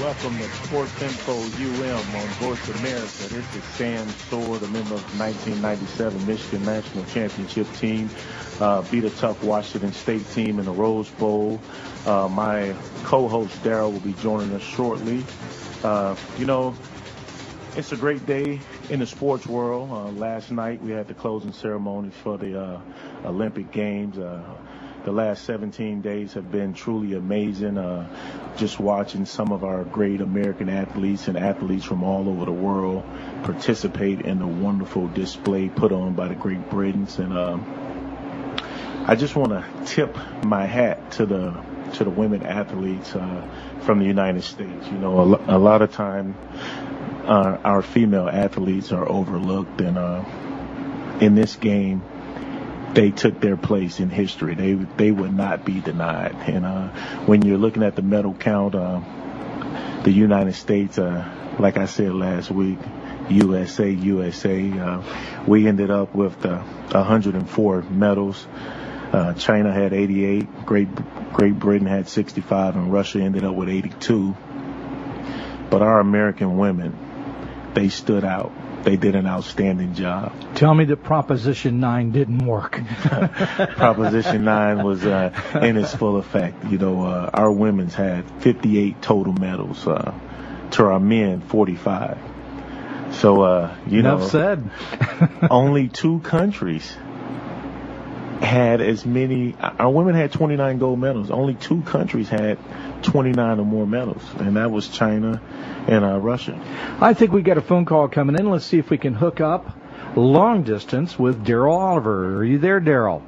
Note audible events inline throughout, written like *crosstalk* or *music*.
Welcome to Sports Info UM on Voice America. This is Sam Sword, a member of the 1997 Michigan National Championship team. Uh, beat a tough Washington State team in the Rose Bowl. Uh, my co-host Daryl will be joining us shortly. Uh, you know, it's a great day in the sports world. Uh, last night we had the closing ceremonies for the uh, Olympic Games. Uh, the last 17 days have been truly amazing. Uh, just watching some of our great American athletes and athletes from all over the world participate in the wonderful display put on by the Great Britons. And uh, I just want to tip my hat to the to the women athletes uh, from the United States. You know, a, a lot of time uh, our female athletes are overlooked, and uh, in this game they took their place in history. They they would not be denied. And uh, when you're looking at the medal count, uh, the United States, uh, like I said last week, USA, USA, uh, we ended up with uh, 104 medals. Uh, China had 88, Great Great Britain had 65, and Russia ended up with 82. But our American women, they stood out they did an outstanding job. Tell me that Proposition 9 didn't work. *laughs* Proposition 9 was uh, in its full effect. You know, uh, our women's had 58 total medals, uh, to our men 45. So, uh, you Enough know, said. *laughs* only two countries had as many. Our women had 29 gold medals. Only two countries had 29 or more medals, and that was China and uh, Russia. I think we got a phone call coming in. Let's see if we can hook up long distance with Daryl Oliver. Are you there, Daryl?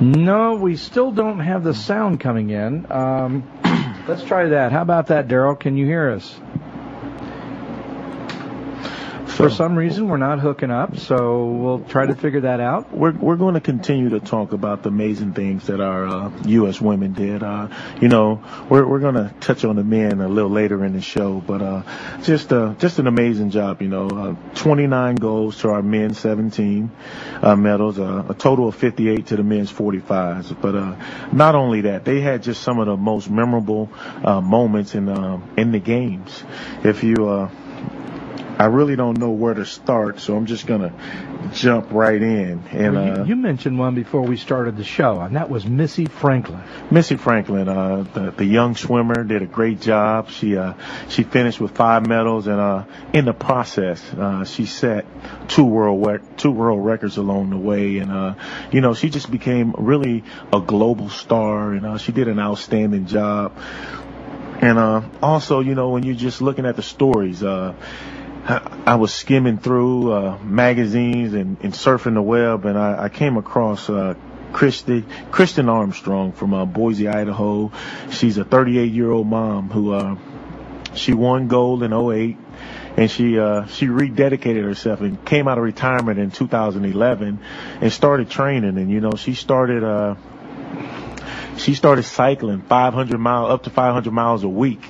No, we still don't have the sound coming in. Um, *clears throat* let's try that. How about that, Daryl? Can you hear us? For some reason, we're not hooking up, so we'll try to figure that out. We're we're going to continue to talk about the amazing things that our uh, U.S. women did. Uh, you know, we're we're going to touch on the men a little later in the show, but uh, just uh, just an amazing job. You know, uh, 29 goals to our men, 17 uh, medals, uh, a total of 58 to the men's 45s. But uh, not only that, they had just some of the most memorable uh, moments in uh, in the games. If you uh, I really don't know where to start, so I'm just gonna jump right in. And Well, you, uh, you mentioned one before we started the show, and that was Missy Franklin. Missy Franklin, uh, the, the young swimmer, did a great job. She uh, she finished with five medals, and uh, in the process, uh, she set two world rec- two world records along the way. And uh, you know, she just became really a global star, and uh, she did an outstanding job. And uh, also, you know, when you're just looking at the stories, uh, I was skimming through uh, magazines and, and surfing the web, and I, I came across uh, Christy, Kristin Armstrong from uh, Boise, Idaho. She's a 38 year old mom who uh, she won gold in 08 and she uh she rededicated herself and came out of retirement in 2011 and started training and you know she started uh she started cycling 500 miles up to 500 miles a week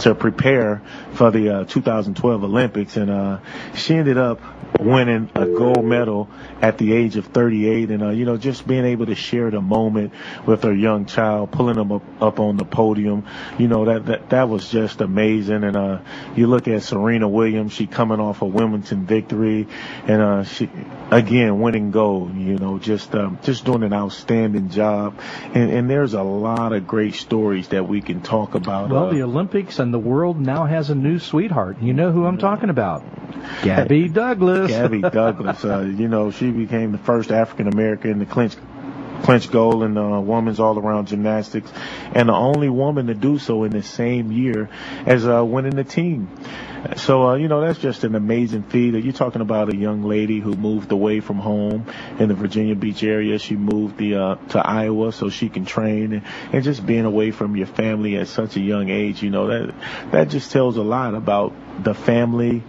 to prepare for the uh, 2012 Olympics and uh she ended up winning a gold medal at the age of 38 and uh you know just being able to share the moment with her young child pulling them up, up on the podium you know that, that that was just amazing and uh you look at Serena Williams she coming off a Wimbledon victory and uh she again winning gold you know just um just doing an outstanding job and and there's a lot of great stories that we can talk about Well, uh, the Olympics and the world now has a new sweetheart. You know who I'm talking about? Gabby Douglas. Gabby Douglas. Uh, you know, she became the first African American to clinch clinch gold in uh, women's all around gymnastics, and the only woman to do so in the same year as uh, winning the team. So uh, you know that's just an amazing feat. You're talking about a young lady who moved away from home in the Virginia Beach area. She moved the uh, to Iowa so she can train, and just being away from your family at such a young age. You know that that just tells a lot about the family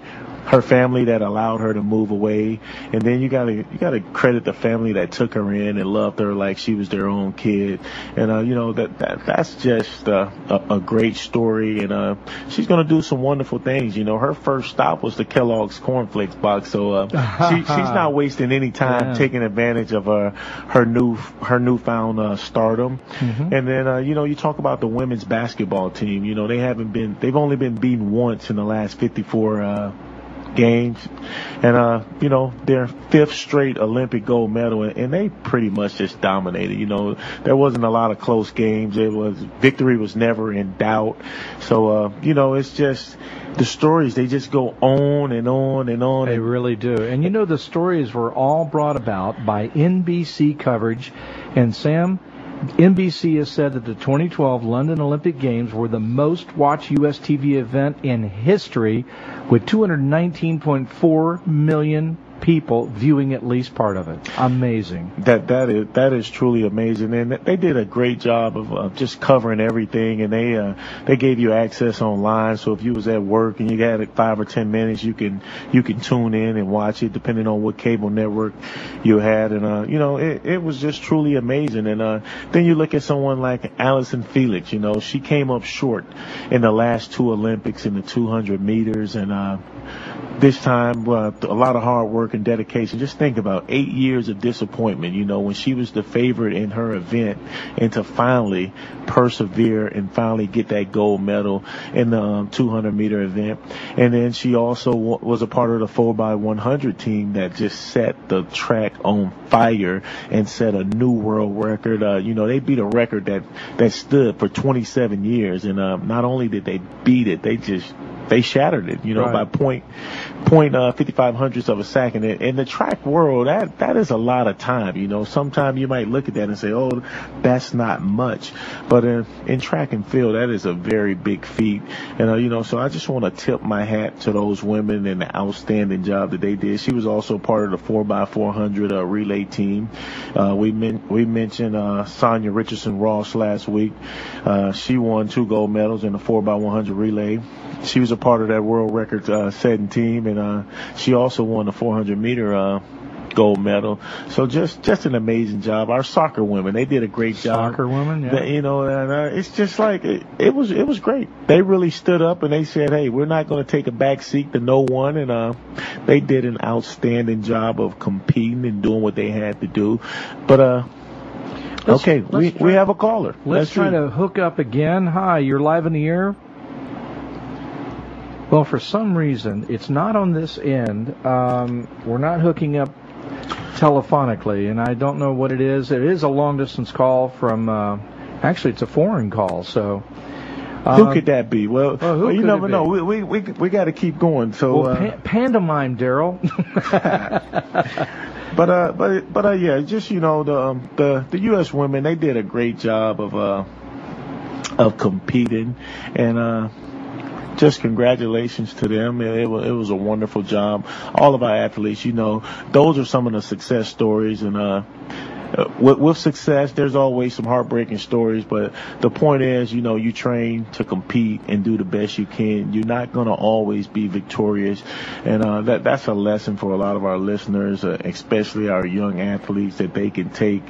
her family that allowed her to move away, and then you gotta you gotta credit the family that took her in and loved her like she was their own kid, and uh, you know that, that that's just uh, a, a great story, and uh, she's gonna do some wonderful things. You know, her first stop was the Kellogg's cornflakes box, so uh, *laughs* she, she's not wasting any time Yeah. taking advantage of uh, her new her newfound uh, stardom. Mhm. And then uh, you know you talk about the women's basketball team. You know they haven't been they've only been beaten once in the last 54 uh, games, and uh, you know their fifth straight Olympic gold medal, and, they pretty much just dominated. You know there wasn't a lot of close games. It was victory was never in doubt. So uh, you know it's just the stories they just go on and on and on. They really do. And you know, the stories were all brought about by NBC coverage. And Sam, NBC has said that the 2012 London Olympic Games were the most watched U.S. TV event in history with 219.4 million people viewing at least part of it. Amazing. That that is that is truly amazing, and they did a great job of, of just covering everything. And they uh, they gave you access online, so if you was at work and you had five or ten minutes, you can you can tune in and watch it, depending on what cable network you had. And uh, you know, it, it was just truly amazing. And uh, then you look at someone like Allyson Felix. You know, she came up short in the last two Olympics in the 200 meters, and uh, this time uh, a lot of hard work and dedication. Just think about eight years of disappointment, you know, when she was the favorite in her event and to finally persevere and finally get that gold medal in the um, 200 meter event. And then she also w- was a part of the 4x100 team that just set the track on fire and set a new world record. Uh, you know, they beat a record that, that stood for 27 years. And, uh, not only did they beat it, they just, they shattered it, you know, Right. by point, point, uh, 55 hundredths of a second. And in the track world, that, that is a lot of time, you know. Sometimes you might look at that and say, oh, that's not much. But in, in track and field, that is a very big feat. And, uh, you know, so I just want to tip my hat to those women and the outstanding job that they did. She was also part of the 4x400 uh, relay team. Uh, we men- we mentioned, uh, Sonia Richardson Ross last week. Uh, she won two gold medals in the 4x100 relay. She was a part of that world record uh, setting team, and uh, she also won the 400 meter uh, gold medal. So just just an amazing job. Our soccer women, they did a great job. Soccer women, yeah. That, you know, and uh, it's just like it, it was. It was great. They really stood up and they said, "Hey, we're not going to take a back seat to no one," and uh, they did an outstanding job of competing and doing what they had to do. But uh, Let's- okay, let's we try- we have a caller. Let's try see. to hook up again. Hi, you're live in the air. Well, for some reason, it's not on this end. Um, we're not hooking up telephonically, and I don't know what it is. It is a long distance call from. Uh, actually, it's a foreign call. So. Who um, could that be? Well, well, well, you never know. We we we, we got to keep going. So, Well, uh, pa- pantomime, Daryl. *laughs* *laughs* but uh, but but uh, yeah, just you know the um, the the U.S. women they did a great job of uh of competing and uh. Just congratulations to them. It, it, was, it was a wonderful job. All of our athletes, you know, those are some of the success stories. And uh, uh, with, with success, there's always some heartbreaking stories. But the point is, you know, you train to compete and do the best you can. You're not going to always be victorious, and uh, that that's a lesson for a lot of our listeners, uh, especially our young athletes, that they can take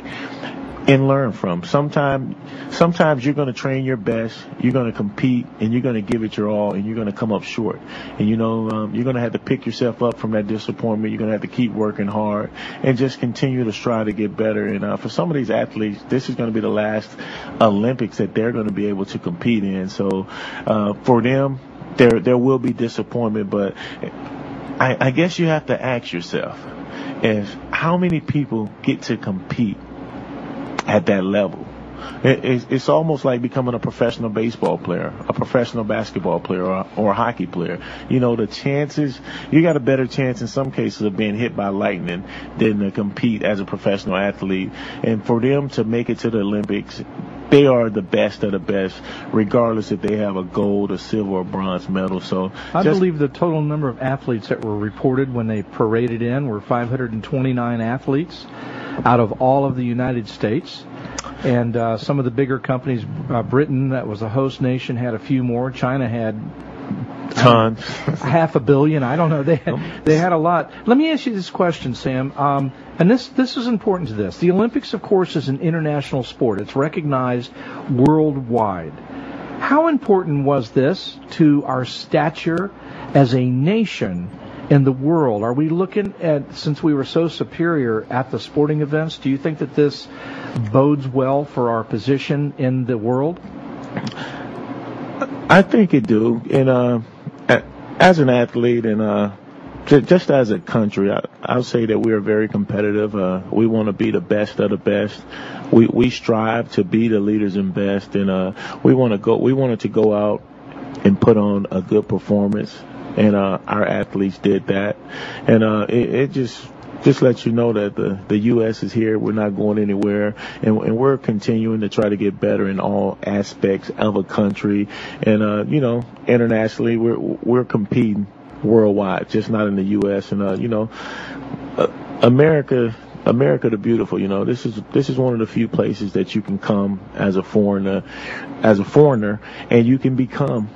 and learn from. Sometimes, sometimes you're going to train your best, you're going to compete, and you're going to give it your all, and you're going to come up short. And you know, um, you're going to have to pick yourself up from that disappointment. You're going to have to keep working hard and just continue to strive to get better. And uh, for some of these athletes, this is going to be the last Olympics that they're going to be able to compete in. So, uh, for them, there there will be disappointment, but I, I guess you have to ask yourself if how many people get to compete at that level. It, it's, it's almost like becoming a professional baseball player, a professional basketball player, or, or a hockey player. You know, the chances, you got a better chance in some cases of being hit by lightning than to compete as a professional athlete. And for them to make it to the Olympics, they are the best of the best, regardless if they have a gold, a silver, or bronze medal. So I just- believe the total number of athletes that were reported when they paraded in were 529 athletes out of all of the United States. And uh, some of the bigger companies, uh, Britain, that was a host nation, had a few more. China had Tons. *laughs* half a billion. I don't know. They had, they had a lot. Let me ask you this question, Sam. Um, and this this is important to this. The Olympics, of course, is an international sport. It's recognized worldwide. How important was this to our stature as a nation in the world? Are we looking at, since we were so superior at the sporting events, do you think that this bodes well for our position in the world? I think it do. And uh, as an athlete and uh, just as a country, I, I'll say that we are very competitive. Uh, we want to be the best of the best. We we strive to be the leaders and best, and uh, we want to go. We wanted to go out and put on a good performance, and uh, our athletes did that, and uh, it, it just just let you know that the the U.S. is here. We're not going anywhere, and, and we're continuing to try to get better in all aspects of a country, and uh, you know, internationally, we're we're competing worldwide, just not in the U.S. And uh, you know, uh, America, America the beautiful. You know, this is this is one of the few places that you can come as a foreigner, as a foreigner, and you can become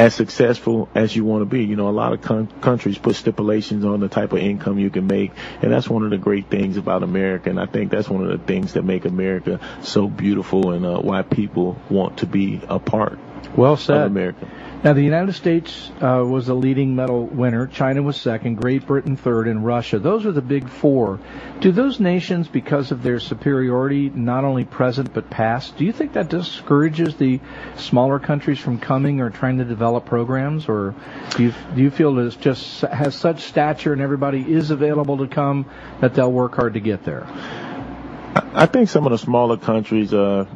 as successful as you want to be. You know, a lot of con- countries put stipulations on the type of income you can make, and that's one of the great things about America. And I think that's one of the things that make America so beautiful and uh, why people want to be a part well said. of America. Now, the United States uh, was the leading medal winner. China was second. Great Britain third, and Russia. Those are the big four. Do those nations, because of their superiority, not only present but past, do you think that discourages the smaller countries from coming or trying to develop programs, or do you do you feel that it just has such stature and everybody is available to come that they'll work hard to get there? I think some of the smaller countries. Uh,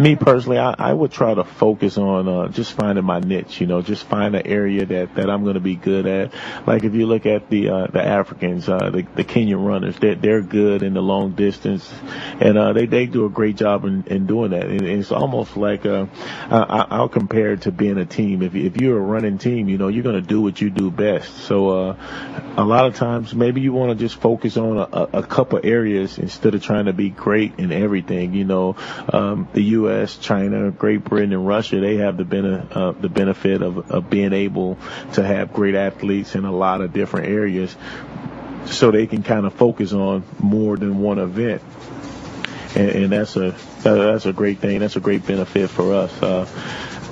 me personally, I, I would try to focus on uh, just finding my niche. You know, just find an area that that I'm going to be good at. Like if you look at the uh, the Africans, uh, the, the Kenyan runners, they're they're good in the long distance, and uh, they they do a great job in, in doing that. And it's almost like uh, I, I'll compare it to being a team. If if you're a running team, you know you're going to do what you do best. So uh, a lot of times maybe you want to just focus on a, a couple areas instead of trying to be great in everything. You know, um, the U.S. U.S., China, Great Britain, and Russia, they have the, uh, the benefit of, of being able to have great athletes in a lot of different areas so they can kind of focus on more than one event. And, and that's a that's a great thing. That's a great benefit for us. Uh,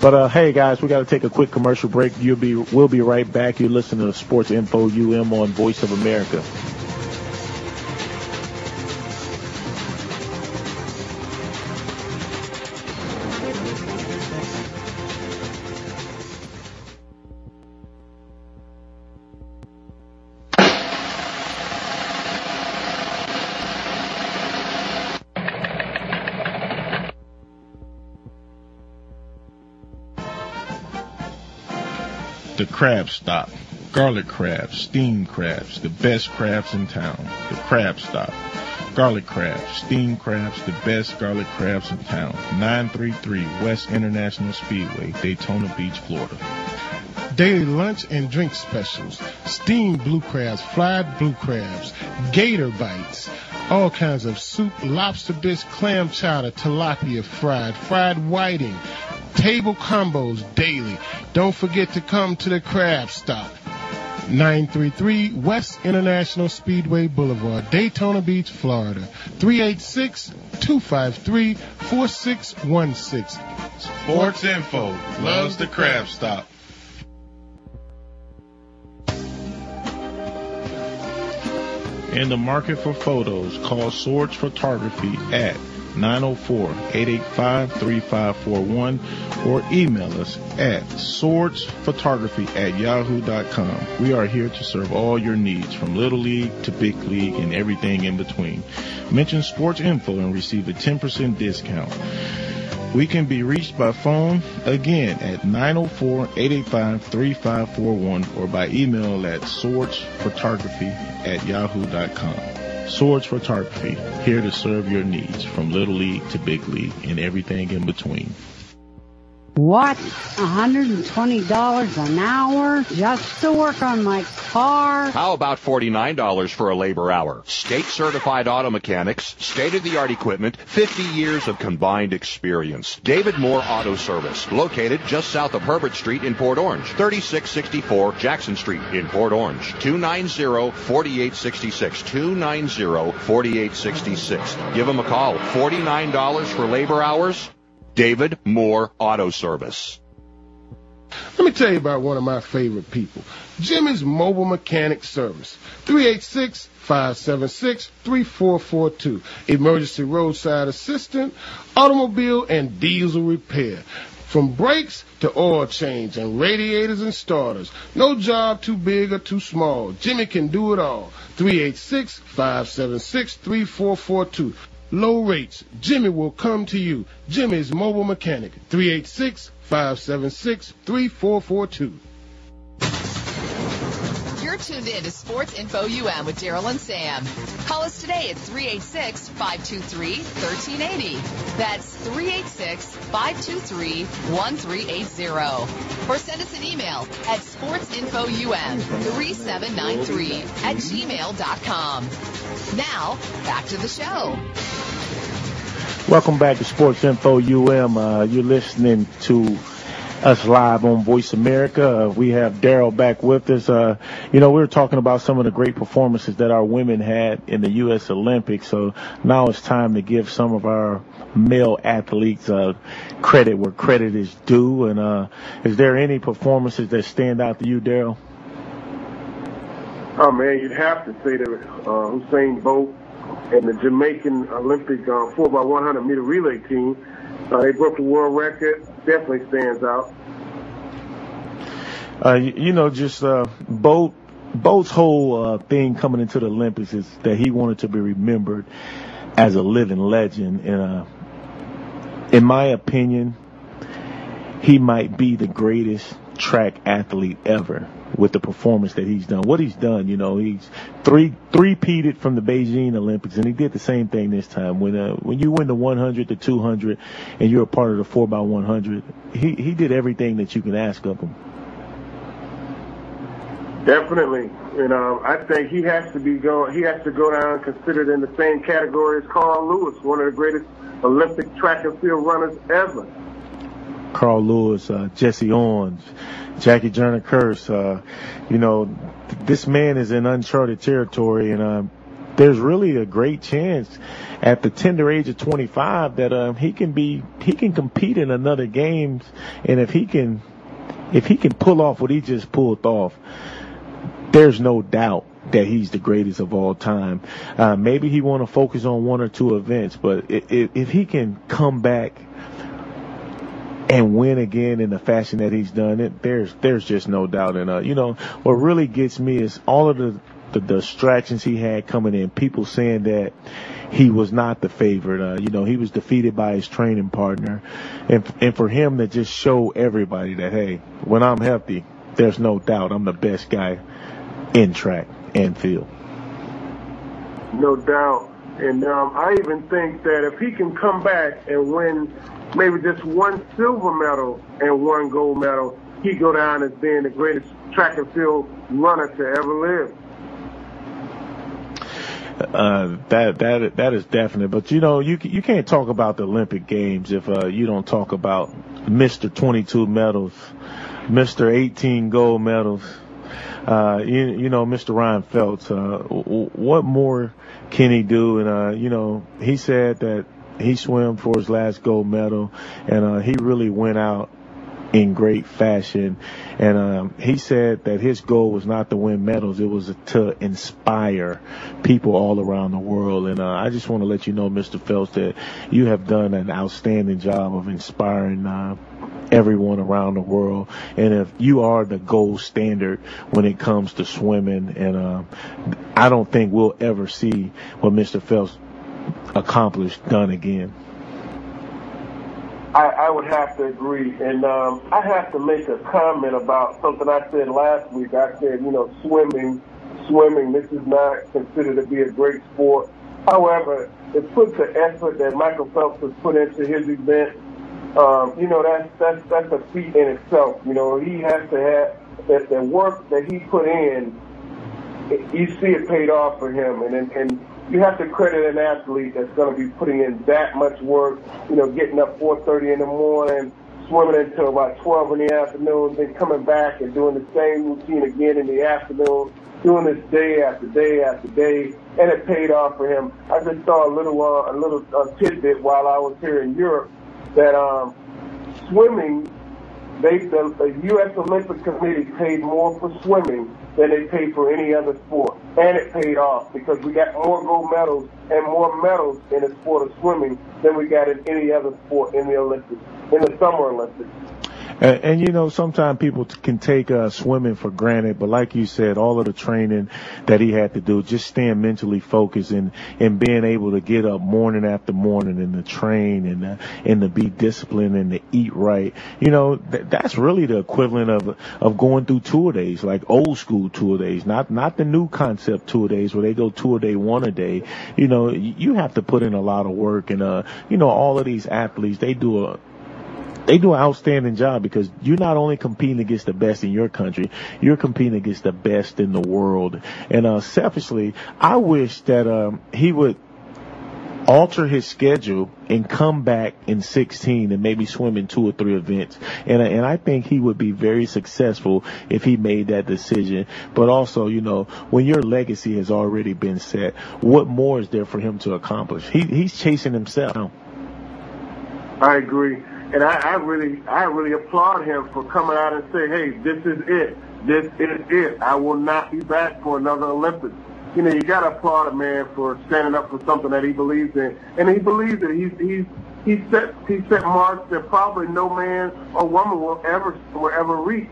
but uh, hey guys, we got to take a quick commercial break. You'll be we'll be right back. You're listening to Sports Info UM on Voice of America. The Crab Stop. Garlic crabs, steamed crabs, the best crabs in town. The Crab Stop. Garlic crabs, steamed crabs, the best garlic crabs in town. 933 West International Speedway, Daytona Beach, Florida. Daily lunch and drink specials. Steamed blue crabs, fried blue crabs, gator bites, all kinds of soup, lobster bits, clam chowder, tilapia fried, fried whiting, table combos daily. Don't forget to come to the crab stop. 933 West International Speedway Boulevard, Daytona Beach, Florida. 386-253-4616. Sports Info loves the Crab Stop. In the market for photos, call Swords Photography at 904-885-3541 or email us at swordsphotography at yahoo.com. We are here to serve all your needs from little league to big league and everything in between. Mention sports info and receive a 10% discount. We can be reached by phone again at 904-885-3541 or by email at swordsphotography at yahoo.com. Swords Photography, here to serve your needs from little league to big league and everything in between. What? $120 an hour just to work on my car? How about $49 for a labor hour? State certified auto mechanics, state of the art equipment, 50 years of combined experience. David Moore Auto Service, located just south of Herbert Street in Port Orange, 3664 Jackson Street in Port Orange, 290-4866, 290-4866. Give them a call. $49 for labor hours? David Moore Auto Service. Let me tell you about one of my favorite people, Jimmy's Mobile Mechanic Service. 386-576-3442. Emergency roadside assistant, automobile and diesel repair. From brakes to oil change and radiators and starters. No job too big or too small. Jimmy can do it all. 386-576-3442. Low rates. Jimmy will come to you. Jimmy's Mobile Mechanic. 386-576-3442. You're tuned in to Sports Info UM with Daryl and Sam. Call us today at 386-523-1380. That's 386-523-1380. Or send us an email at sportsinfoum3793 at gmail.com. Now, back to the show. Welcome back to Sports Info UM. Uh, you're listening to us live on Voice America. Uh, we have Daryl back with us. Uh, you know, we were talking about some of the great performances that our women had in the U.S. Olympics. So now it's time to give some of our male athletes uh, credit where credit is due. And uh, is there any performances that stand out to you, Daryl? Oh man, you'd have to say that uh, Usain Bolt and the Jamaican Olympic uh, 4x100 meter relay team. Uh, they broke the world record. Definitely stands out. Uh, you, know, just uh, Bolt. Bolt's whole uh, thing coming into the Olympics is that he wanted to be remembered as a living legend. And uh, in my opinion, he might be the greatest track athlete ever with the performance that he's done. What he's done, you know, he's three three peated from the Beijing Olympics, and he did the same thing this time. When uh, when you win the 100, the 200, and you're a part of the 4 by 100, he he did everything that you can ask of him. Definitely, and um, I think he has to be going. He has to go down considered in the same category as Carl Lewis, one of the greatest Olympic track and field runners ever. Carl Lewis, uh, Jesse Owens, Jackie Joyner-Kersee. Uh, you know, this man is in uncharted territory, and uh, there's really a great chance at the tender age of 25 that um, he can be he can compete in another games, and if he can if he can pull off what he just pulled off, there's no doubt that he's the greatest of all time. Uh, maybe he want to focus on one or two events, but if, if he can come back and win again in the fashion that he's done it, there's there's just no doubt. And uh, you know, what really gets me is all of the the distractions he had coming in. People saying that he was not the favorite. Uh, you know, he was defeated by his training partner, and and for him to just show everybody that hey, when I'm healthy, there's no doubt I'm the best guy in track and field. No doubt. And um, I even think that if he can come back and win maybe just one silver medal and one gold medal, he go down as being the greatest track and field runner to ever live. Uh, that that that is definite, but you know you you can't talk about the Olympic Games if uh, you don't talk about Mr. 22 medals, Mr. 18 gold medals. Uh, you, you know, Mr. Ryan Phelps. Uh, what more can he do? And uh, you know, he said that he swam for his last gold medal, and uh, he really went out in great fashion. And um, he said that his goal was not to win medals; it was to inspire people all around the world. And uh, I just want to let you know, Mr. Phelps, that you have done an outstanding job of inspiring. Uh, everyone around the world. And if you are the gold standard when it comes to swimming, and uh, I don't think we'll ever see what Mr. Phelps accomplished done again. I, I would have to agree, and um, I have to make a comment about something I said last week. I said, you know, swimming, swimming. This is not considered to be a great sport. However, it puts the effort that Michael Phelps has put into his event um, you know, that's that's that's a feat in itself. You know, he has to have that the work that he put in. You see it paid off for him, and and, and you have to credit an athlete that's going to be putting in that much work. You know, getting up 4:30 in the morning, swimming until about 12 in the afternoon, then coming back and doing the same routine again in the afternoon, doing this day after day after day, and it paid off for him. I just saw a little uh, a little uh, tidbit while I was here in Europe that um, swimming, they the, the U.S. Olympic Committee paid more for swimming than they paid for any other sport, and it paid off because we got more gold medals and more medals in the sport of swimming than we got in any other sport in the Olympics, in the Summer Olympics. And, and you know, sometimes people can take uh, swimming for granted, but like you said, all of the training that he had to do, just staying mentally focused and and being able to get up morning after morning and to train and uh, and to be disciplined and to eat right. You know, th- that's really the equivalent of of going through two-a-days, like old school two-a-days, not not the new concept two-a-days where they go a day, one a day. You know, you have to put in a lot of work, and uh, you know, all of these athletes, they do a they do an outstanding job because you're not only competing against the best in your country, you're competing against the best in the world. And uh, selfishly, I wish that um, he would alter his schedule and come back in 16 and maybe swim in two or three events. And, and I think he would be very successful if he made that decision. But also, you know, when your legacy has already been set, what more is there for him to accomplish? He, he's chasing himself. I agree. And I, I really, I really applaud him for coming out and saying, "Hey, this is it. This is it. I will not be back for another Olympics." You know, you got to applaud a man for standing up for something that he believes in, and he believes it. He's he's he set he set marks that probably no man or woman will ever will ever reach.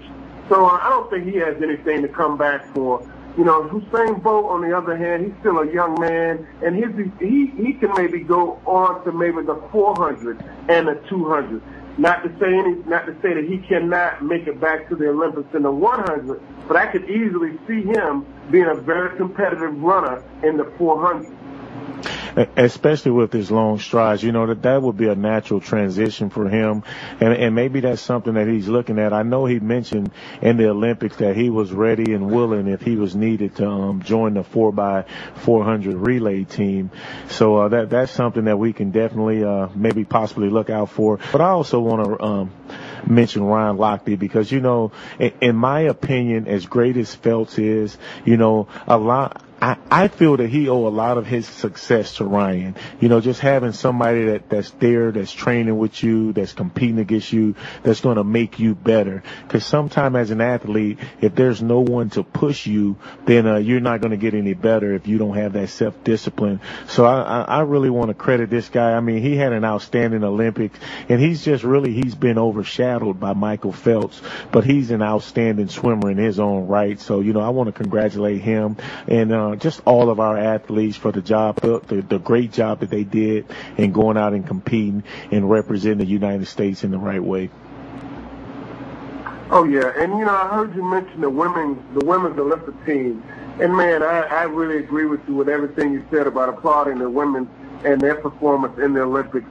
So uh, I don't think he has anything to come back for. You know, Usain Bolt, on the other hand, he's still a young man, and his he he can maybe go on to maybe the 400 and the 200. Not to say any, not to say that he cannot make it back to the Olympics in the 100, but I could easily see him being a very competitive runner in the 400 especially with his long strides. You know that that would be a natural transition for him, and and maybe that's something that he's looking at. I know he mentioned in the Olympics that he was ready and willing if he was needed to um, join the four by 400 relay team. So uh, that that's something that we can definitely uh, maybe possibly look out for. But I also want to. Um, mention Ryan Lochte because you know, in, in my opinion, as great as Phelps is, you know, a lot I, I feel that he owe a lot of his success to Ryan. You know, just having somebody that, that's there, that's training with you, that's competing against you, that's going to make you better. Cause sometime as an athlete, if there's no one to push you, then, uh, you're not going to get any better if you don't have that self-discipline. So I, I, I really want to credit this guy. I mean, he had an outstanding Olympics and he's just really, he's been overshadowed by Michael Phelps, but he's an outstanding swimmer in his own right. So, you know, I want to congratulate him and, uh, Uh, just all of our athletes for the job, the, the great job that they did in going out and competing and representing the United States in the right way. Oh yeah, and you know I heard you mention the women's the women's Olympic team, and man, I, I really agree with you with everything you said about applauding the women and their performance in the Olympics.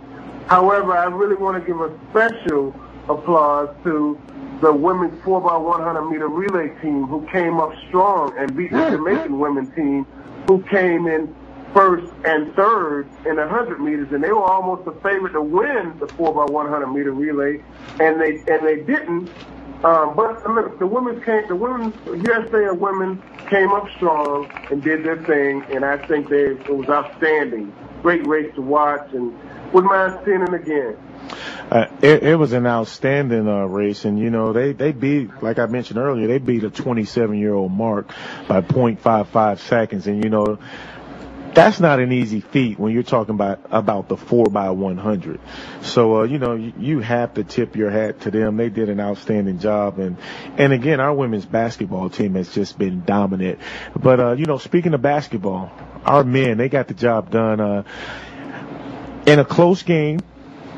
However, I really want to give a special applause to the women's 4x100 meter relay team who came up strong and beat the Jamaican women team who came in first and third in the 100 meters, and they were almost the favorite to win the 4x100 meter relay, and they and they didn't. Um, but look, the women came, the women, USA women came up strong and did their thing, and I think they it was outstanding. Great race to watch, and wouldn't mind seeing it again. Uh, it, it was an outstanding uh, race, and you know they they beat, like I mentioned earlier, they beat a 27 year old mark by 0.55 seconds, and you know that's not an easy feat when you're talking about about the four by 100. So uh, you know you, you have to tip your hat to them. They did an outstanding job, and and again our women's basketball team has just been dominant. But uh, you know speaking of basketball, our men they got the job done uh, in a close game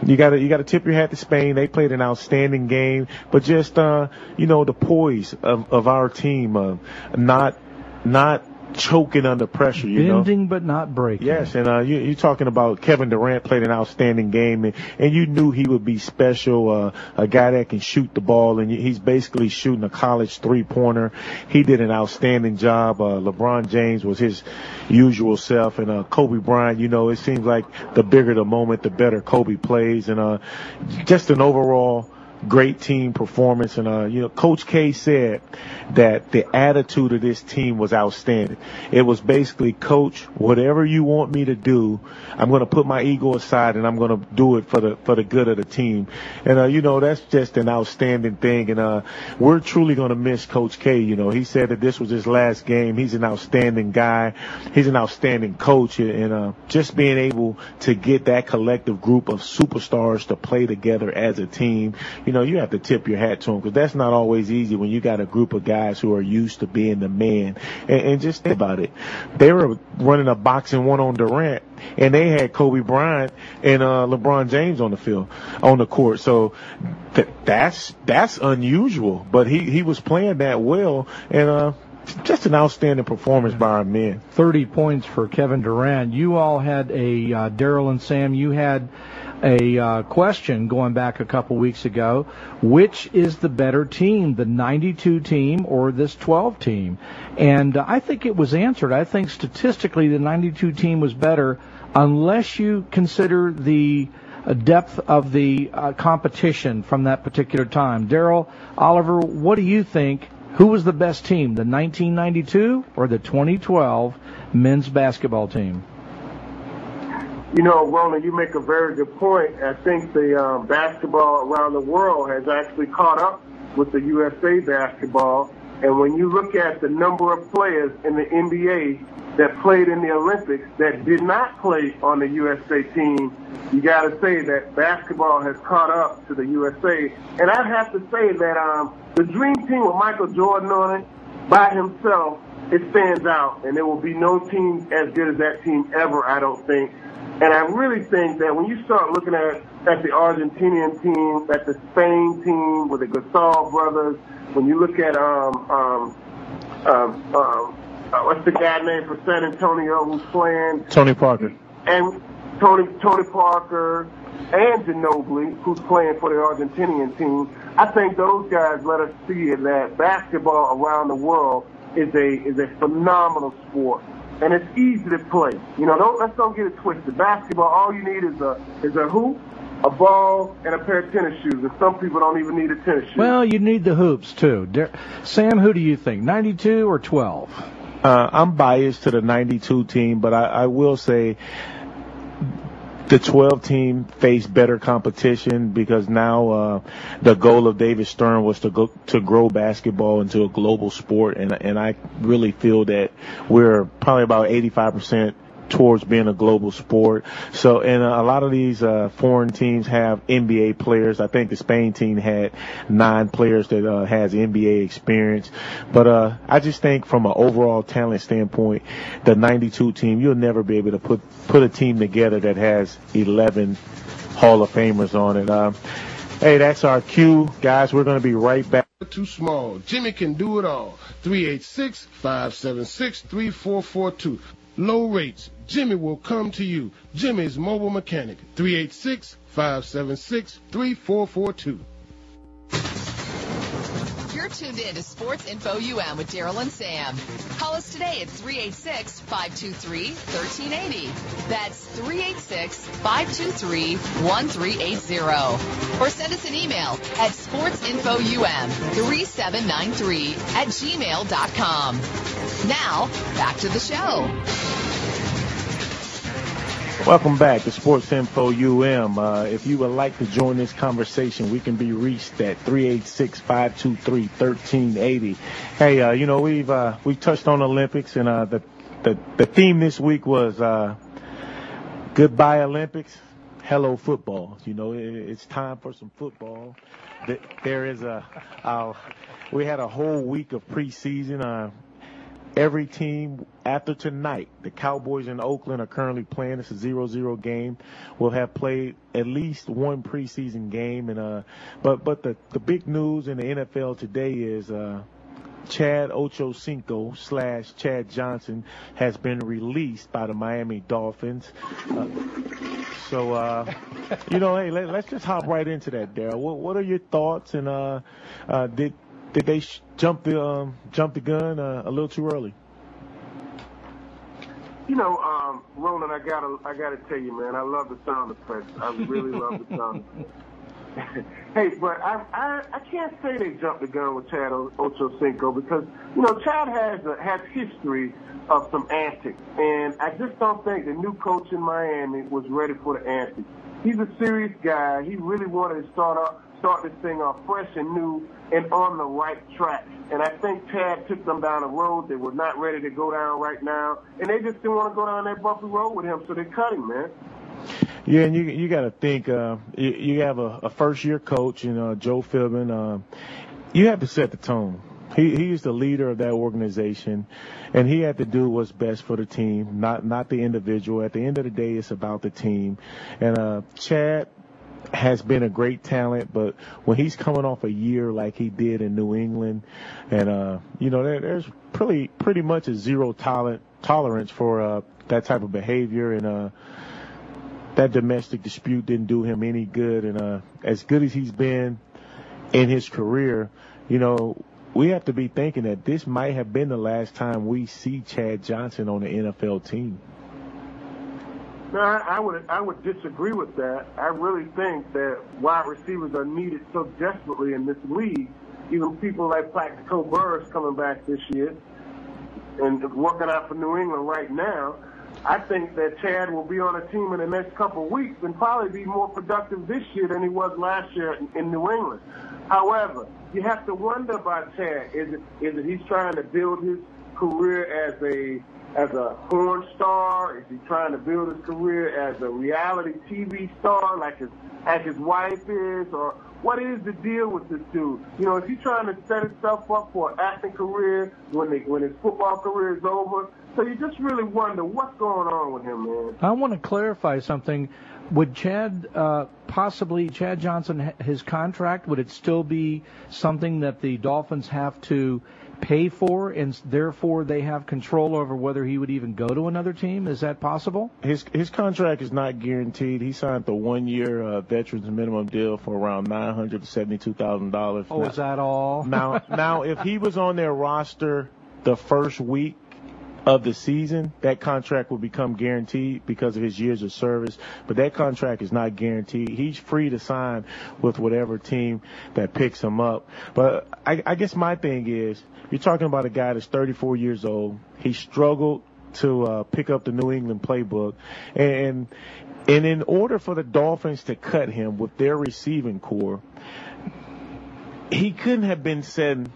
you gotta you gotta tip your hat to Spain. They played an outstanding game, but just uh, you know the poise of, of our team, uh, not not choking under pressure. You Bending know? but not breaking. Yes, and uh, you, you're talking about Kevin Durant played an outstanding game, and, and you knew he would be special, uh, a guy that can shoot the ball, and he's basically shooting a college three-pointer. He did an outstanding job. Uh, LeBron James was his usual self, and uh, Kobe Bryant. You know, it seems like the bigger the moment, the better Kobe plays, and uh, just an overall great team performance. And, uh, you know, Coach K said that the attitude of this team was outstanding. It was basically, coach, whatever you want me to do, I'm going to put my ego aside and I'm going to do it for the, for the good of the team. And, uh, you know, that's just an outstanding thing. And, uh, we're truly going to miss Coach K. You know, he said that this was his last game. He's an outstanding guy. He's an outstanding coach. And, uh, just being able to get that collective group of superstars to play together as a team, you know, you have to tip your hat to him because that's not always easy when you got a group of guys who are used to being the man. And, and just think about it. They were running a boxing one on Durant and they had Kobe Bryant and uh, LeBron James on the field, on the court. So th- that's that's unusual. But he he was playing that well, and uh, just an outstanding performance by our men. 30 points for Kevin Durant. You all had a, uh, Daryl and Sam, you had a uh, question going back a couple weeks ago. Which is the better team, the 92 team or this 12 team? And uh, I think it was answered. I think statistically the 92 team was better unless you consider the uh, depth of the uh, competition from that particular time. Daryl, Oliver, what do you think? Who was the best team, the 1992 or the 2012 men's basketball team? You know, Roland, you make a very good point. I think the um, basketball around the world has actually caught up with the USA basketball. And when you look at the number of players in the NBA that played in the Olympics that did not play on the USA team, you got to say that basketball has caught up to the USA. And I'd have to say that um, the Dream Team with Michael Jordan on it, by himself, it stands out. And there will be no team as good as that team ever, I don't think. And I really think that when you start looking at, at the Argentinian team, at the Spain team with the Gasol brothers, when you look at um um um, um uh, what's the guy name for San Antonio who's playing? Tony Parker. And Tony Tony Parker and Ginobili who's playing for the Argentinian team. I think those guys let us see that basketball around the world is a is a phenomenal sport and it's easy to play. You know, don't let's don't get it twisted. Basketball, all you need is a is a hoop, a ball, and a pair of tennis shoes. And some people don't even need a tennis shoe. Well, you need the hoops too. Sam, who do you think, 92 or 12? Uh, I'm biased to the 92 team, but I, I will say the 12 team faced better competition because now uh, the goal of David Stern was to go to grow basketball into a global sport, and and I really feel that we're probably about 85 percent towards being a global sport. So, and a lot of these uh, foreign teams have NBA players. I think the Spain team had nine players that uh, has NBA experience. But uh, I just think from an overall talent standpoint, the 92 team, you'll never be able to put put a team together that has 11 Hall of Famers on it. Um, Hey, that's our cue. Guys, we're going to be right back. Too small. Jimmy can do it all. 386-576-3442. Low rates. Jimmy will come to you. Jimmy's Mobile Mechanic. 386-576-3442. You're tuned in to Sports Info UM with Daryl and Sam. Call us today at 386-523-1380. That's 386-523-1380. Or send us an email at sportsinfoum3793 at gmail.com. Now, back to the show. Welcome back to Sports Info UM. Uh, if you would like to join this conversation, we can be reached at 386-523-1380. Hey, uh, you know, we've, uh, we've touched on Olympics and, uh, the, the, the theme this week was, uh, goodbye Olympics. Hello football. You know, it, it's time for some football. There is a, uh, we had a whole week of preseason. Every team after tonight, the Cowboys in Oakland are currently playing. It's a 0-0 game. We'll have played at least one preseason game, and uh, but but the the big news in the NFL today is uh, Chad Ochocinco slash Chad Johnson has been released by the Miami Dolphins. Uh, so, uh, you know, hey, let, us just hop right into that, Daryl. What, what, are your thoughts? And uh, uh, did did they sh- jump the um, jump the gun uh, a little too early? You know, um, Roland, I gotta I gotta tell you, man, I love the sound effects. I really love the sound *laughs* hey, but I, I I can't say they jumped the gun with Chad Ochocinco because you know Chad has a, has history of some antics, and I just don't think the new coach in Miami was ready for the antics. He's a serious guy. He really wanted to start off start this thing off fresh and new and on the right track. And I think Chad took them down a road they were not ready to go down right now, and they just didn't want to go down that bumpy road with him, so they cut him, man. Yeah, and you you got to think uh, you, you have a, a first year coach, you know, Joe Philbin. Uh, you have to set the tone. He he's the leader of that organization, and he had to do what's best for the team, not not the individual. At the end of the day, it's about the team. And uh, Chad has been a great talent, but when he's coming off a year like he did in New England, and uh, you know, there, there's pretty pretty much a zero tolerance tolerance for uh, that type of behavior, and uh, that domestic dispute didn't do him any good. And uh, as good as he's been in his career, you know, we have to be thinking that this might have been the last time we see Chad Johnson on the NFL team. No, I, I would I would disagree with that. I really think that wide receivers are needed so desperately in this league. Even people like Plaxico Burress coming back this year and working out for New England right now. I think that Chad will be on a team in the next couple of weeks and probably be more productive this year than he was last year in, in New England. However, you have to wonder about Chad. Is it is it he's trying to build his career as a as a porn star? Is he trying to build his career as a reality TV star like his as his wife is? Or what is the deal with this dude? You know, is he trying to set himself up for an acting career when they, when his football career is over? So you just really wonder what's going on with him, man. I want to clarify something. Would Chad uh, possibly Chad Johnson his contract would it still be something that the Dolphins have to pay for, and therefore they have control over whether he would even go to another team? Is that possible? His his contract is not guaranteed. He signed the one year uh, veterans minimum deal for around nine hundred seventy two thousand dollars. Oh, now, is that all? now now if he was on their roster the first week of the season, that contract will become guaranteed because of his years of service. But that contract is not guaranteed. He's free to sign with whatever team that picks him up. But I, I guess my thing is, you're talking about a guy that's 34 years old. He struggled to uh, pick up the New England playbook, and and in order for the Dolphins to cut him with their receiving corps, he couldn't have been setting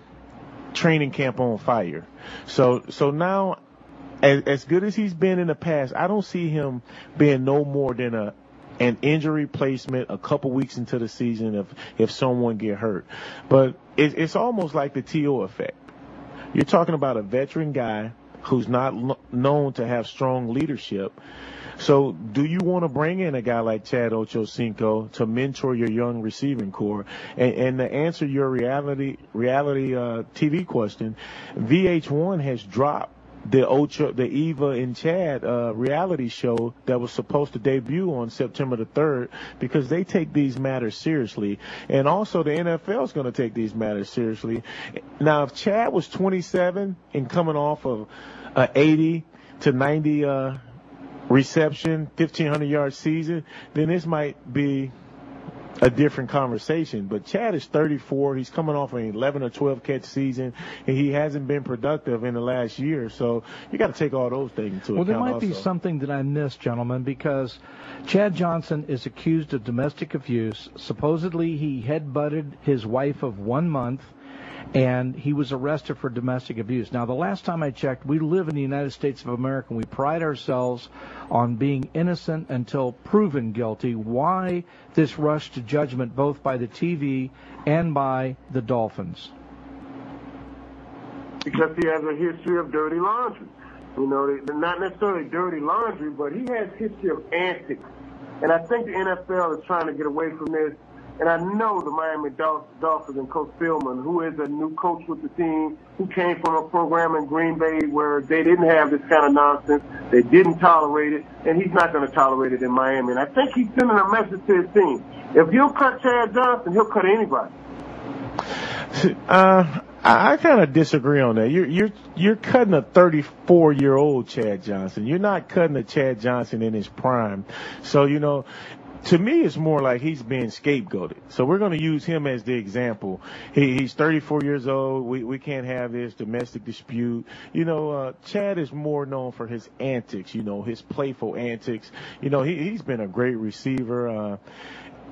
training camp on fire. So so now as, as good as he's been in the past, I don't see him being no more than a an injury placement a couple weeks into the season if if someone get hurt. But it, it's almost like the T.O. effect. You're talking about a veteran guy who's not lo- known to have strong leadership. So, do you want to bring in a guy like Chad Ochocinco to mentor your young receiving corps? And, and to answer your reality reality uh, TV question, VH1 has dropped the Ocho, the Eva and Chad uh, reality show that was supposed to debut on September the 3rd because they take these matters seriously. And also the NFL is going to take these matters seriously. Now, if Chad was 27 and coming off of a 80 to 90 uh, reception, 1500 yard season, then this might be a different conversation. But Chad is 34. He's coming off an 11 or 12 catch season, and he hasn't been productive in the last year. So you got to take all those things into well, account. Well, there might also. be something that I missed, gentlemen, because Chad Johnson is accused of domestic abuse. Supposedly, he headbutted his wife of one month and he was arrested for domestic abuse. Now, the last time I checked, we live in the United States of America, and we pride ourselves on being innocent until proven guilty. Why this rush to judgment, both by the TV and by the Dolphins? Because he has a history of dirty laundry. You know, not necessarily dirty laundry, but he has history of antics. And I think the NFL is trying to get away from this And I know the Miami Dolphins and Coach Philbin, who is a new coach with the team, who came from a program in Green Bay where they didn't have this kind of nonsense. They didn't tolerate it, and he's not going to tolerate it in Miami. And I think he's sending a message to his team. If he'll cut Chad Johnson, he'll cut anybody. *laughs* Uh, I kind of disagree on that. You're you're you're cutting a 34 year old Chad Johnson. You're not cutting a Chad Johnson in his prime. So you know, to me, it's more like he's being scapegoated. So we're going to use him as the example. He, he's 34 years old. We we can't have this domestic dispute. You know, uh, Chad is more known for his antics. You know, his playful antics. You know, he he's been a great receiver. Uh,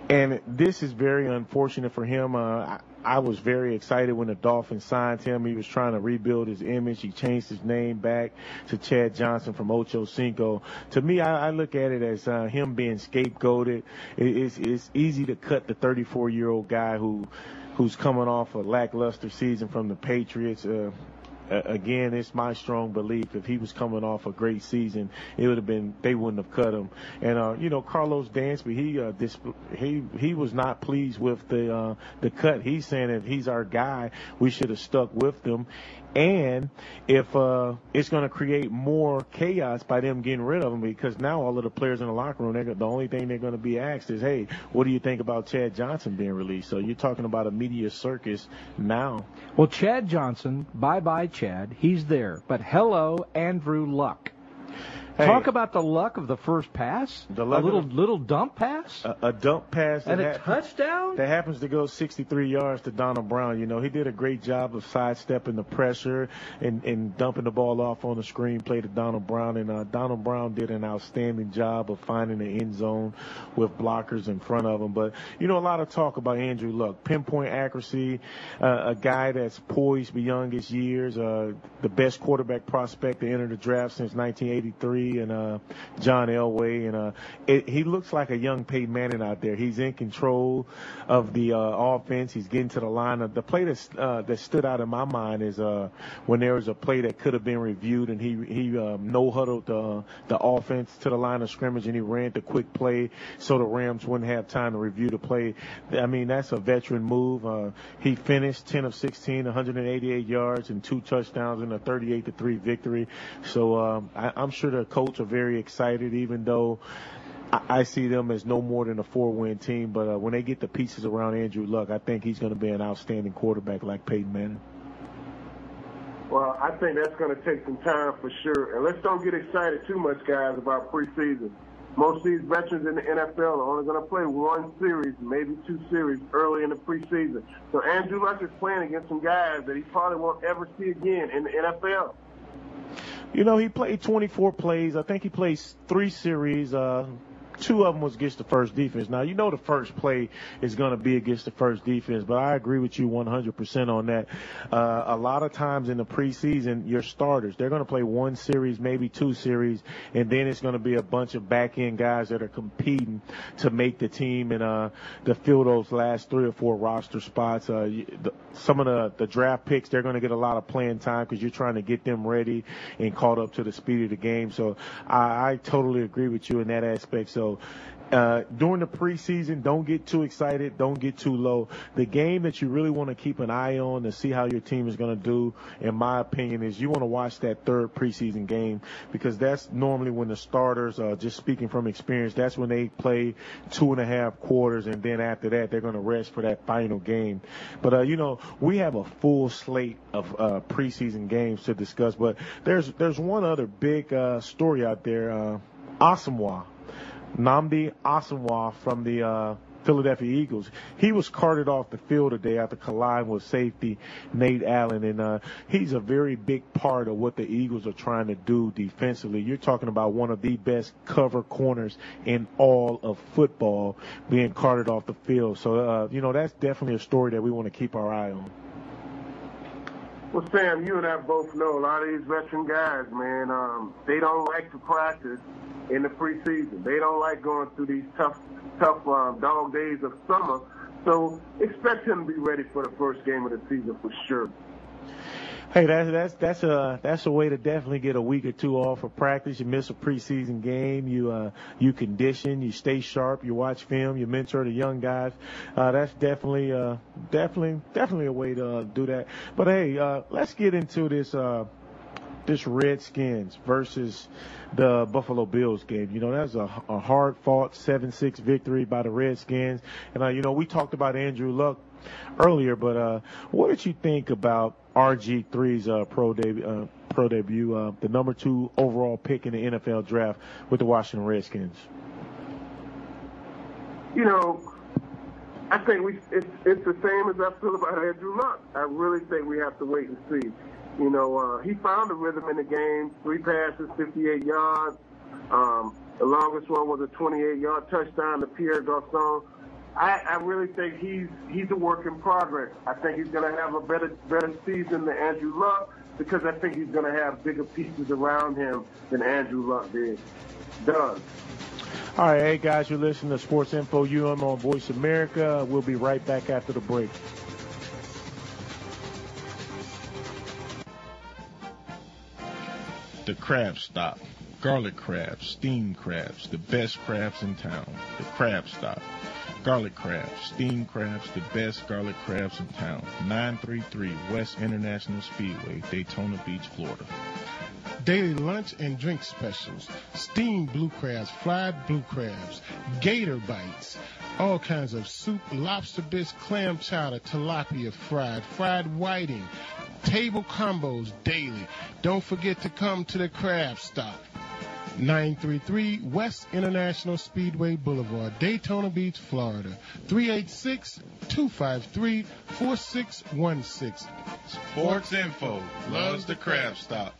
and this is very unfortunate for him. Uh, I was very excited when the Dolphins signed him. He was trying to rebuild his image. He changed his name back to Chad Johnson from Ocho Cinco. To me, I, I look at it as uh, him being scapegoated. It, it's, it's easy to cut the 34 year old guy who who's coming off a lackluster season from the Patriots. Uh, again, it's my strong belief if he was coming off a great season, it would have been they wouldn't have cut him. And uh, you know, Karlos Dansby, he uh, dis- he he was not pleased with the uh, the cut. He's saying if he's our guy, we should have stuck with them. And if uh, it's going to create more chaos by them getting rid of him, because now all of the players in the locker room, the only thing they're going to be asked is, "Hey, what do you think about Chad Johnson being released?" So you're talking about a media circus now. Well, Chad Johnson, bye bye, Chad. He's there, but hello, Andrew Luck. Hey, Talk about the luck of the first pass. The a little of, little dump pass. A, a dump pass and a ha- touchdown. That happens to go 63 yards to Donald Brown. You know he did a great job of sidestepping the pressure and, and dumping the ball off on the screen play to Donald Brown. And uh, Donald Brown did an outstanding job of finding the end zone with blockers in front of him. But you know a lot of talk about Andrew Luck, pinpoint accuracy, uh, a guy that's poised beyond his years, uh, the best quarterback prospect to enter the draft since 1983 and uh, John Elway, and uh, it, he looks like a young Peyton Manning out there. He's in control of the uh, offense. He's getting to the line. The play that uh, that stood out in my mind is uh, when there was a play that could have been reviewed, and he he um, no huddled the the offense to the line of scrimmage, and he ran the quick play so the Rams wouldn't have time to review the play. I mean, that's a veteran move. Uh, he finished 10 of 16, 188 yards, and two touchdowns in a 38 to three victory. So um, I, I'm sure the coach are very excited, even though I, see them as no more than a four-win team. But uh, when they get the pieces around Andrew Luck, I think he's going to be an outstanding quarterback like Peyton Manning. Well, I think that's going to take some time for sure. And let's don't get excited too much, guys, about preseason. Most of these veterans in the NFL are only going to play one series, maybe two series early in the preseason. So Andrew Luck is playing against some guys that he probably won't ever see again in the NFL. You know, he played 24 plays. I think he plays three series. Uh, two of them was against the first defense. Now, you know the first play is going to be against the first defense, but I agree with you 100% on that. Uh, a lot of times in the preseason, your starters, they're going to play one series, maybe two series, and then it's going to be a bunch of back end guys that are competing to make the team and, uh, to fill those last three or four roster spots. Uh, the, some of the, the draft picks, they're going to get a lot of playing time because you're trying to get them ready and caught up to the speed of the game. So I, I totally agree with you in that aspect. So uh, during the preseason, don't get too excited. Don't get too low. The game that you really want to keep an eye on to see how your team is going to do, in my opinion, is you want to watch that third preseason game because that's normally when the starters, uh, just speaking from experience, that's when they play two and a half quarters and then after that they're going to rest for that final game. But, uh, you know, we have a full slate of, uh, preseason games to discuss, but there's, there's one other big, uh, story out there, uh, Asomugha. Nnamdi Asomugha from the uh, Philadelphia Eagles. He was carted off the field today after colliding with safety Nate Allen, and uh, he's a very big part of what the Eagles are trying to do defensively. You're talking about one of the best cover corners in all of football being carted off the field. So, uh, you know, that's definitely a story that we want to keep our eye on. Well, Sam, you and I both know a lot of these veteran guys, man. Um, they don't like to practice in the preseason. They don't like going through these tough, tough um, dog days of summer. So expect him to be ready for the first game of the season for sure. Hey, that's that's that's a that's a way to definitely get a week or two off of practice. You miss a preseason game, you uh you condition, you stay sharp, you watch film, you mentor the young guys. Uh, that's definitely uh definitely definitely a way to uh, do that. But hey, uh, let's get into this uh this Redskins versus the Buffalo Bills game. You know, that was a, a hard fought 7-6 victory by the Redskins. And, uh, you know, we talked about Andrew Luck earlier, but, uh, what did you think about RG3's, uh, pro debut, uh, pro debut, uh, the number two overall pick in the NFL draft with the Washington Redskins? You know, I think we it's it's the same as I feel about Andrew Luck. I really think we have to wait and see. You know, uh, he found a rhythm in the game. Three passes, 58 yards. Um, the longest one was a 28-yard touchdown to Pierre Garcon. I, I really think he's he's a work in progress. I think he's going to have a better better season than Andrew Luck because I think he's going to have bigger pieces around him than Andrew Luck did. Does. All right, hey guys, you're listening to Sports Info UM on Voice America. We'll be right back after the break. The Crab Stop. Garlic crabs, steamed crabs, the best crabs in town. The Crab Stop. Garlic crabs, steamed crabs, the best garlic crabs in town. 933 West International Speedway, Daytona Beach, Florida. Daily lunch and drink specials. Steamed blue crabs, fried blue crabs, gator bites, all kinds of soup, lobster bits, clam chowder, tilapia fried, fried whiting, table combos daily. Don't forget to come to the crab stop. 933 West International Speedway Boulevard, Daytona Beach, Florida. 386-253-4616. Sports Info loves the Crab Stop.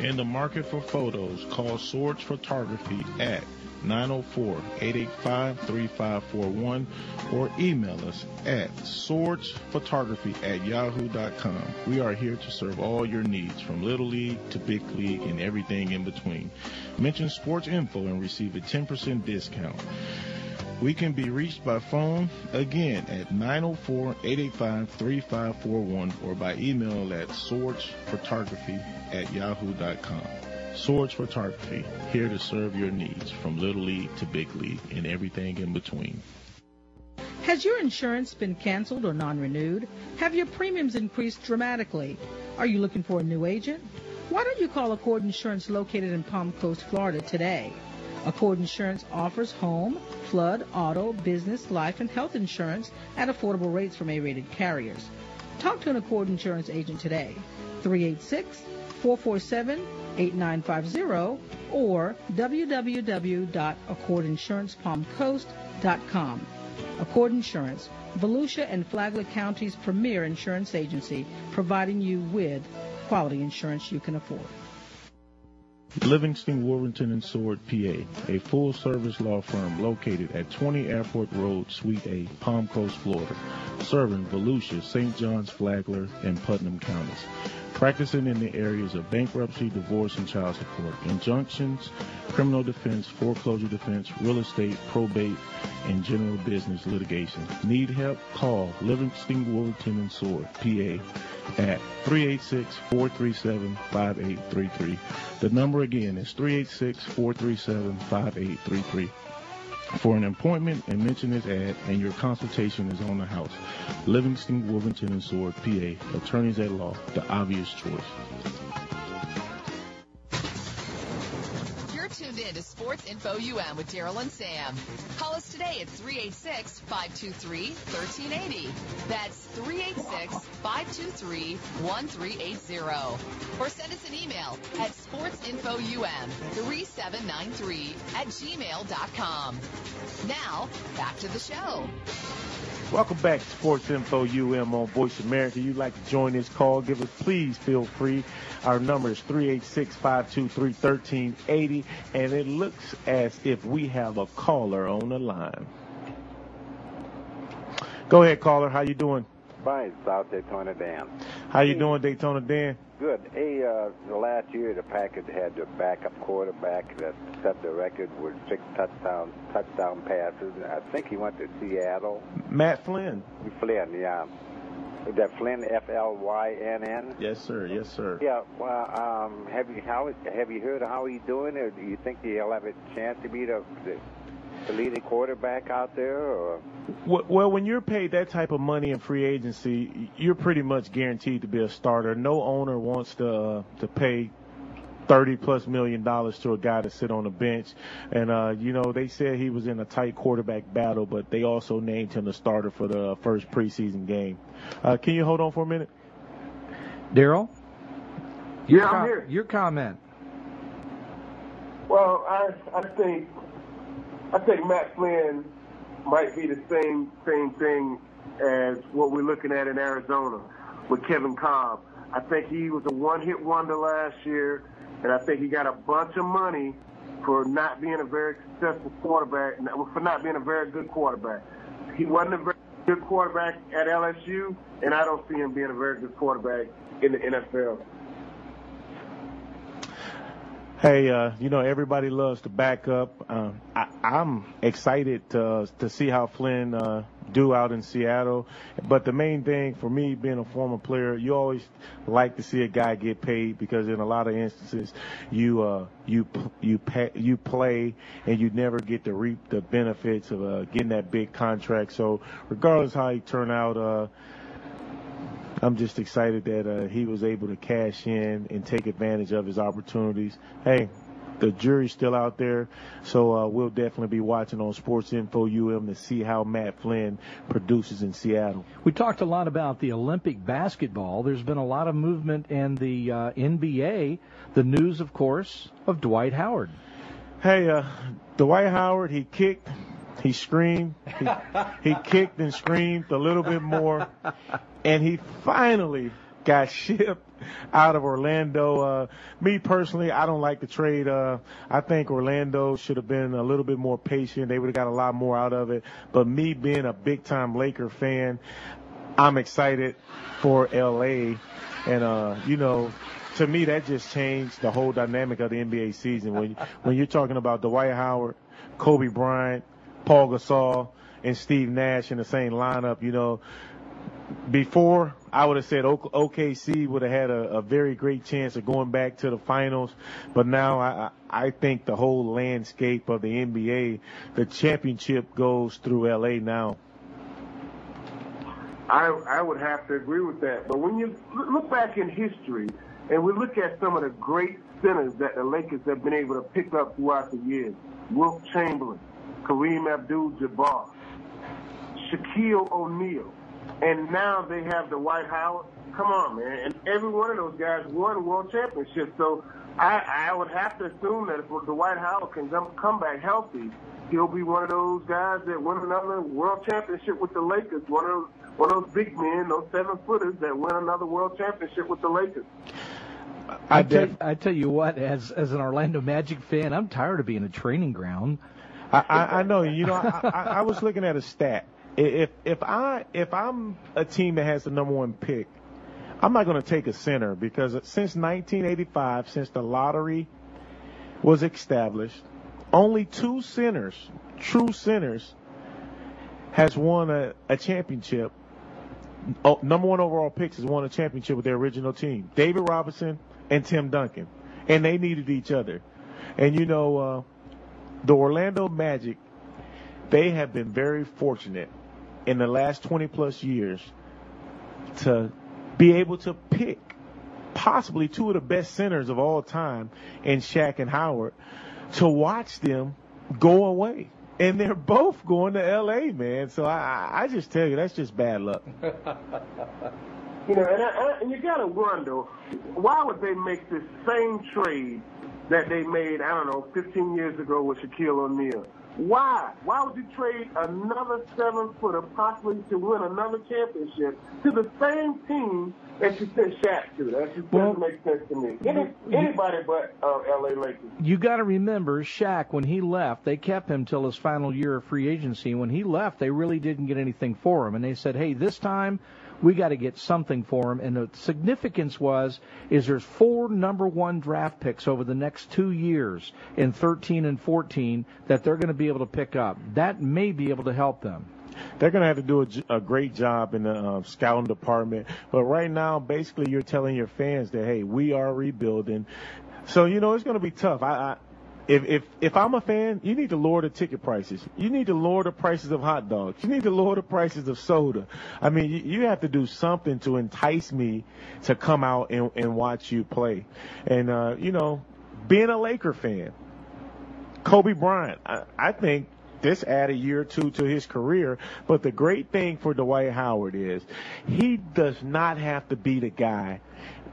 In the market for photos, call Swords Photography at 904-885-3541 or email us at swordsphotography at yahoo.com. We are here to serve all your needs from Little League to Big League and everything in between. Mention Sports Info and receive a 10% discount. We can be reached by phone again at 904-885-3541 or by email at swordsphotography at yahoo.com. Swords Photography, here to serve your needs from Little League to Big League and everything in between. Has your insurance been canceled or non-renewed? Have your premiums increased dramatically? Are you looking for a new agent? Why don't you call Accord Insurance located in Palm Coast, Florida today? Accord Insurance offers home, flood, auto, business, life, and health insurance at affordable rates from A-rated carriers. Talk to an Accord Insurance agent today. 386 447 8950 or www.accordinsurancepalmcoast.com. Accord Insurance, Volusia and Flagler County's premier insurance agency, providing you with quality insurance you can afford. Livingston, Warrington, and Sword, PA, a full-service law firm located at 20 Airport Road, Suite A, Palm Coast, Florida, serving Volusia, St. John's, Flagler, and Putnam counties. Practicing in the areas of bankruptcy, divorce, and child support, injunctions, criminal defense, foreclosure defense, real estate, probate, and general business litigation. Need help? Call Livingston, Warrington, and Sword, PA, at 386-437-5833. The number again is 386-437-5833. For an appointment and mention this ad and your consultation is on the house. Livingston, Wilmington, and Sword, PA. Attorneys at law. The obvious choice. In to Sports Info UM with Daryl and Sam. Call us today at 386-523-1380. That's 386-523-1380. Or send us an email at sportsinfoum3793 at gmail.com. Now, back to the show. Welcome back to Sports Info UM on Voice America. You'd like to join this call, give us please feel free. Our number is 386-523-1380 and it looks as if we have a caller on the line. Go ahead, caller. How you doing? Fine, South Daytona Dan. How you doing, Daytona Dan? Good. Hey, uh, the last year the Packers had their backup quarterback that set the record with six touchdown touchdown passes. I think he went to Seattle. Matt Flynn. Flynn, yeah. Is that Flynn F L Y N N? Yes, sir. Yes, sir. Yeah. Well, um, have you how have you heard how he's doing, or do you think he'll have a chance to be the, the the leading quarterback out there? Or? Well, when you're paid that type of money in free agency, you're pretty much guaranteed to be a starter. No owner wants to uh, to pay thirty plus million dollars to a guy to sit on the bench. And uh, you know, they said he was in a tight quarterback battle, but they also named him the starter for the first preseason game. Uh, can you hold on for a minute? Daryl? Yeah, I'm here. Your comment. Well, I I think I think Matt Flynn might be the same same thing as what we're looking at in Arizona with Kevin Kolb. I think he was a one-hit wonder last year, and I think he got a bunch of money for not being a very successful quarterback, for not being a very good quarterback. He wasn't a very good quarterback at LSU, and I don't see him being a very good quarterback in the NFL. Hey, uh, you know everybody loves to back up. Um, I, I'm excited to to see how Flynn uh, do out in Seattle. But the main thing for me, being a former player, you always like to see a guy get paid because in a lot of instances, you uh, you you pay, you play and you never get to reap the benefits of uh, getting that big contract. So regardless how he turn out. I'm just excited that uh, he was able to cash in and take advantage of his opportunities. Hey, the jury's still out there, so uh, we'll definitely be watching on Sports Info UM to see how Matt Flynn produces in Seattle. We talked a lot about the Olympic basketball. There's been a lot of movement in the uh, NBA. The news, of course, of Dwight Howard. Hey, uh, Dwight Howard, he kicked he screamed. He, he kicked and screamed a little bit more, and he finally got *laughs* shipped out of Orlando. Uh, me personally, I don't like the trade. Uh, I think Orlando should have been a little bit more patient. They would have got a lot more out of it. But me being a big time Laker fan, I'm excited for LA. And, uh, you know, to me, that just changed the whole dynamic of the NBA season. When, *laughs* when you're talking about Dwight Howard, Kobe Bryant, Paul Gasol, and Steve Nash in the same lineup, you know, before I would have said OKC would have had a, a, very great chance of going back to the finals, but now I, I think the whole landscape of the NBA, the championship goes through LA now. I I would have to agree with that, but when you look back in history and we look at some of the great centers that the Lakers have been able to pick up throughout the years, Wilt Chamberlain, Kareem Abdul-Jabbar, Shaquille O'Neal, and now they have the Dwight Howard. Come on, man! And every one of those guys won a world championships. So I, I would have to assume that if the Dwight Howard can come come back healthy, he'll be one of those guys that win another world championship with the Lakers. One of those, one of those big men, those seven footers that win another world championship with the Lakers. I, tell, I tell you what, as as an Orlando Magic fan, I'm tired of being a training ground. I, I, I know. You know, I, I, I was looking at a stat. If if I if I'm a team that has the number one pick, I'm not going to take a center because since 1985, since the lottery was established, only two centers, true centers, has won a, a championship. Oh, number one overall picks has won a championship with their original team. David Robinson and Tim Duncan, and they needed each other. And you know, uh, the Orlando Magic, they have been very fortunate in the last 20 plus years to be able to pick possibly two of the best centers of all time in Shaq and Howard to watch them go away. And they're both going to LA, man. So I, I just tell you, that's just bad luck. *laughs* you know, and, I, and you gotta wonder why would they make this same trade that they made, I don't know, 15 years ago with Shaquille O'Neal. Why? Why would you trade another seven footer possibly to win another championship to the same team that you sent Shaq to? That just well, doesn't make sense to me. Any, anybody but uh, LA Lakers. You got to remember, Shaq, when he left, they kept him till his final year of free agency. When he left, they really didn't get anything for him, and they said, "Hey, this time we got to get something for him. And the significance was is there's four number one draft picks over the next two years in 13 and 14 that they're going to be able to pick up. That may be able to help them they're going to have to do a, a, great job in the uh, scouting department. But right now, basically, you're telling your fans that hey, we are rebuilding. So you know it's going to be tough. I, I if if if I'm a fan, you need to lower the ticket prices. You need to lower the prices of hot dogs. You need to lower the prices of soda. I mean, you, you have to do something to entice me to come out and, and watch you play. And uh, you know, being a Laker fan, Kobe Bryant, I, I think this add a year or two to his career. But the great thing for Dwight Howard is he does not have to be the guy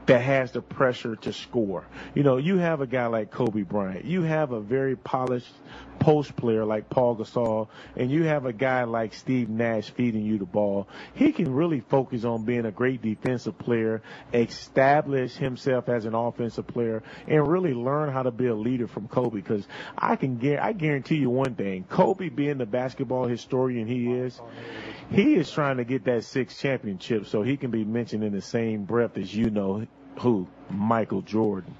that has the pressure to score. You know, you have a guy like Kobe Bryant. You have a very polished post player like Paul Gasol, and you have a guy like Steve Nash feeding you the ball. He can really focus on being a great defensive player, establish himself as an offensive player, and really learn how to be a leader from Kobe. Because I can, I guarantee you one thing: Kobe, being the basketball historian he is, he is trying to get that sixth championship so he can be mentioned in the same breath as you know who Michael Jordan.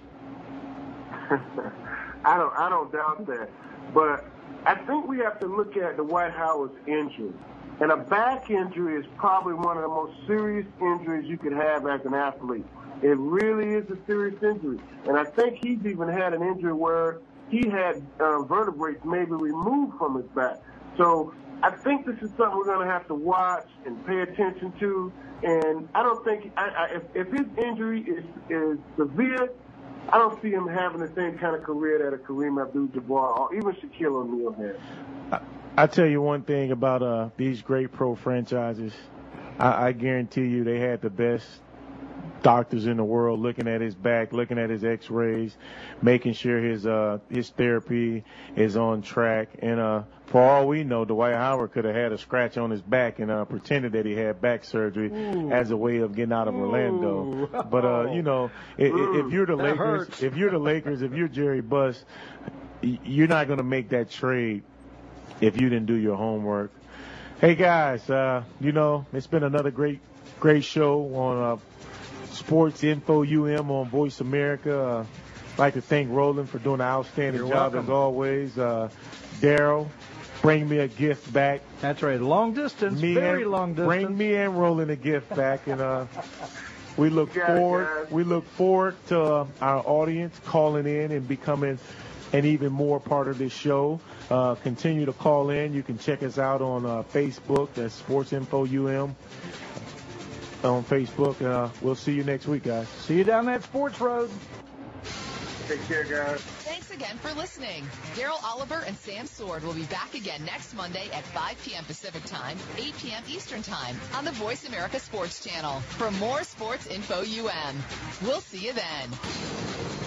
*laughs* I don't I don't doubt that, but I think we have to look at the Dwight Howard's injury. And a back injury is probably one of the most serious injuries you could have as an athlete. It really is a serious injury. And I think he's even had an injury where he had uh, vertebrae maybe removed from his back. So I think this is something we're going to have to watch and pay attention to. And I don't think I, I, if, if his injury is, is severe, I don't see him having the same kind of career that a Kareem Abdul-Jabbar or even Shaquille O'Neal had. I, tell you one thing about uh, these great pro franchises. I, I guarantee you they had the best doctors in the world looking at his back, looking at his x-rays, making sure his uh his therapy is on track. And uh for all we know, Dwight Howard could have had a scratch on his back and uh pretended that he had back surgery Ooh. as a way of getting out of Ooh. Orlando. But uh you know, if, if you're the that Lakers, hurts. if you're the Lakers, if you're Jerry Buss, you're not going to make that trade if you didn't do your homework. Hey guys, uh, you know, it's been another great, great show on uh, Sports Info UM on Voice America. Uh, I'd like to thank Roland for doing an outstanding You're job welcome. as always. Uh, Daryl, bring me a gift back. That's right, long distance, me very and, long distance. Bring me and Roland a gift back, and uh, we look forward. We look forward to uh, our audience calling in and becoming an even more part of this show. Uh, continue to call in. You can check us out on uh, Facebook. That's Sports Info UM on Facebook. Uh, we'll see you next week, guys. See you down that sports road. Take care, guys. Thanks again for listening. Daryl Oliver and Sam Sword will be back again next Monday at 5 p.m. Pacific Time, 8 p.m. Eastern Time on the Voice America Sports Channel for more sports info UM. We'll see you then.